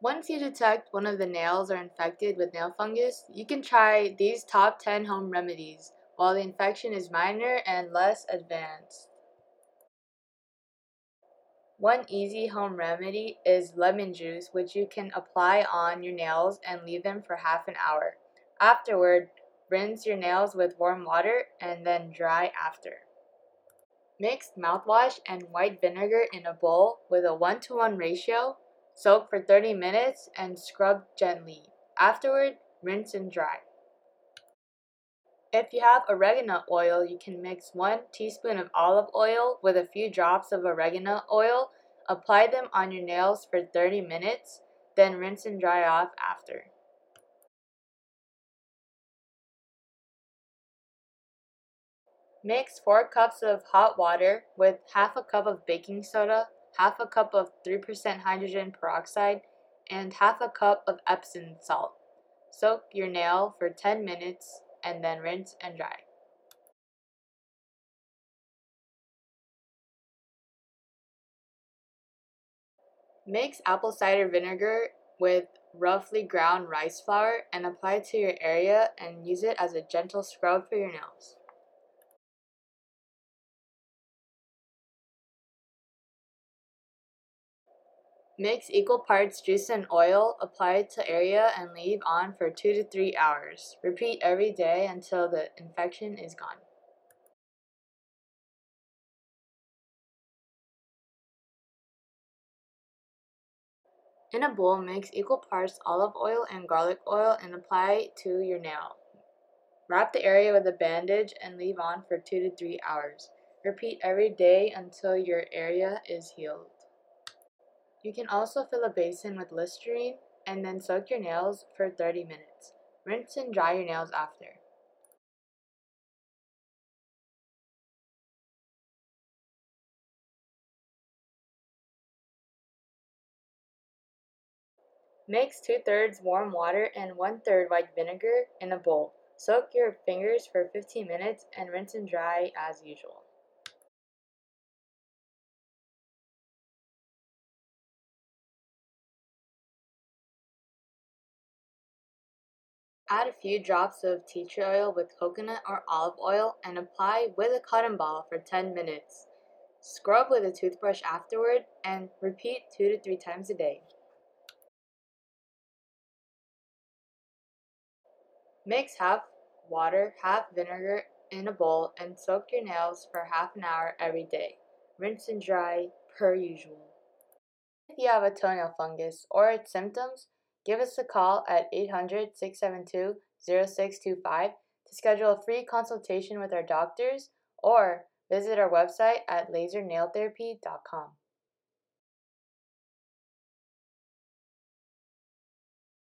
Once you detect one of the nails are infected with nail fungus, you can try these top 10 home remedies while the infection is minor and less advanced. One easy home remedy is lemon juice, which you can apply on your nails and leave them for half an hour. Afterward, rinse your nails with warm water and then dry after. Mix mouthwash and white vinegar in a bowl with a 1 to 1 ratio. Soak for 30 minutes and scrub gently. Afterward, rinse and dry. If you have oregano oil, you can mix 1 teaspoon of olive oil with a few drops of oregano oil. Apply them on your nails for 30 minutes, then rinse and dry off after. Mix 4 cups of hot water with half a cup of baking soda, half a cup of 3% hydrogen peroxide, and half a cup of Epsom salt. Soak your nail for 10 minutes and then rinse and dry. Mix apple cider vinegar with roughly ground rice flour and apply to your area and use it as a gentle scrub for your nails. Mix equal parts juice and oil, apply to area, and leave on for 2 to 3 hours. Repeat every day until the infection is gone. In a bowl, mix equal parts olive oil and garlic oil and apply to your nail. Wrap the area with a bandage and leave on for 2 to 3 hours. Repeat every day until your area is healed. You can also fill a basin with Listerine and then soak your nails for 30 minutes. Rinse and dry your nails after. Mix 2 thirds warm water and 1 third white vinegar in a bowl. Soak your fingers for 15 minutes and rinse and dry as usual. Add a few drops of tea tree oil with coconut or olive oil and apply with a cotton ball for 10 minutes. Scrub with a toothbrush afterward and repeat 2 to 3 times a day. Mix half water, half vinegar in a bowl and soak your nails for half an hour every day. Rinse and dry per usual. If you have a toenail fungus or its symptoms, Give us a call at 800 672 0625 to schedule a free consultation with our doctors or visit our website at lasernailtherapy.com.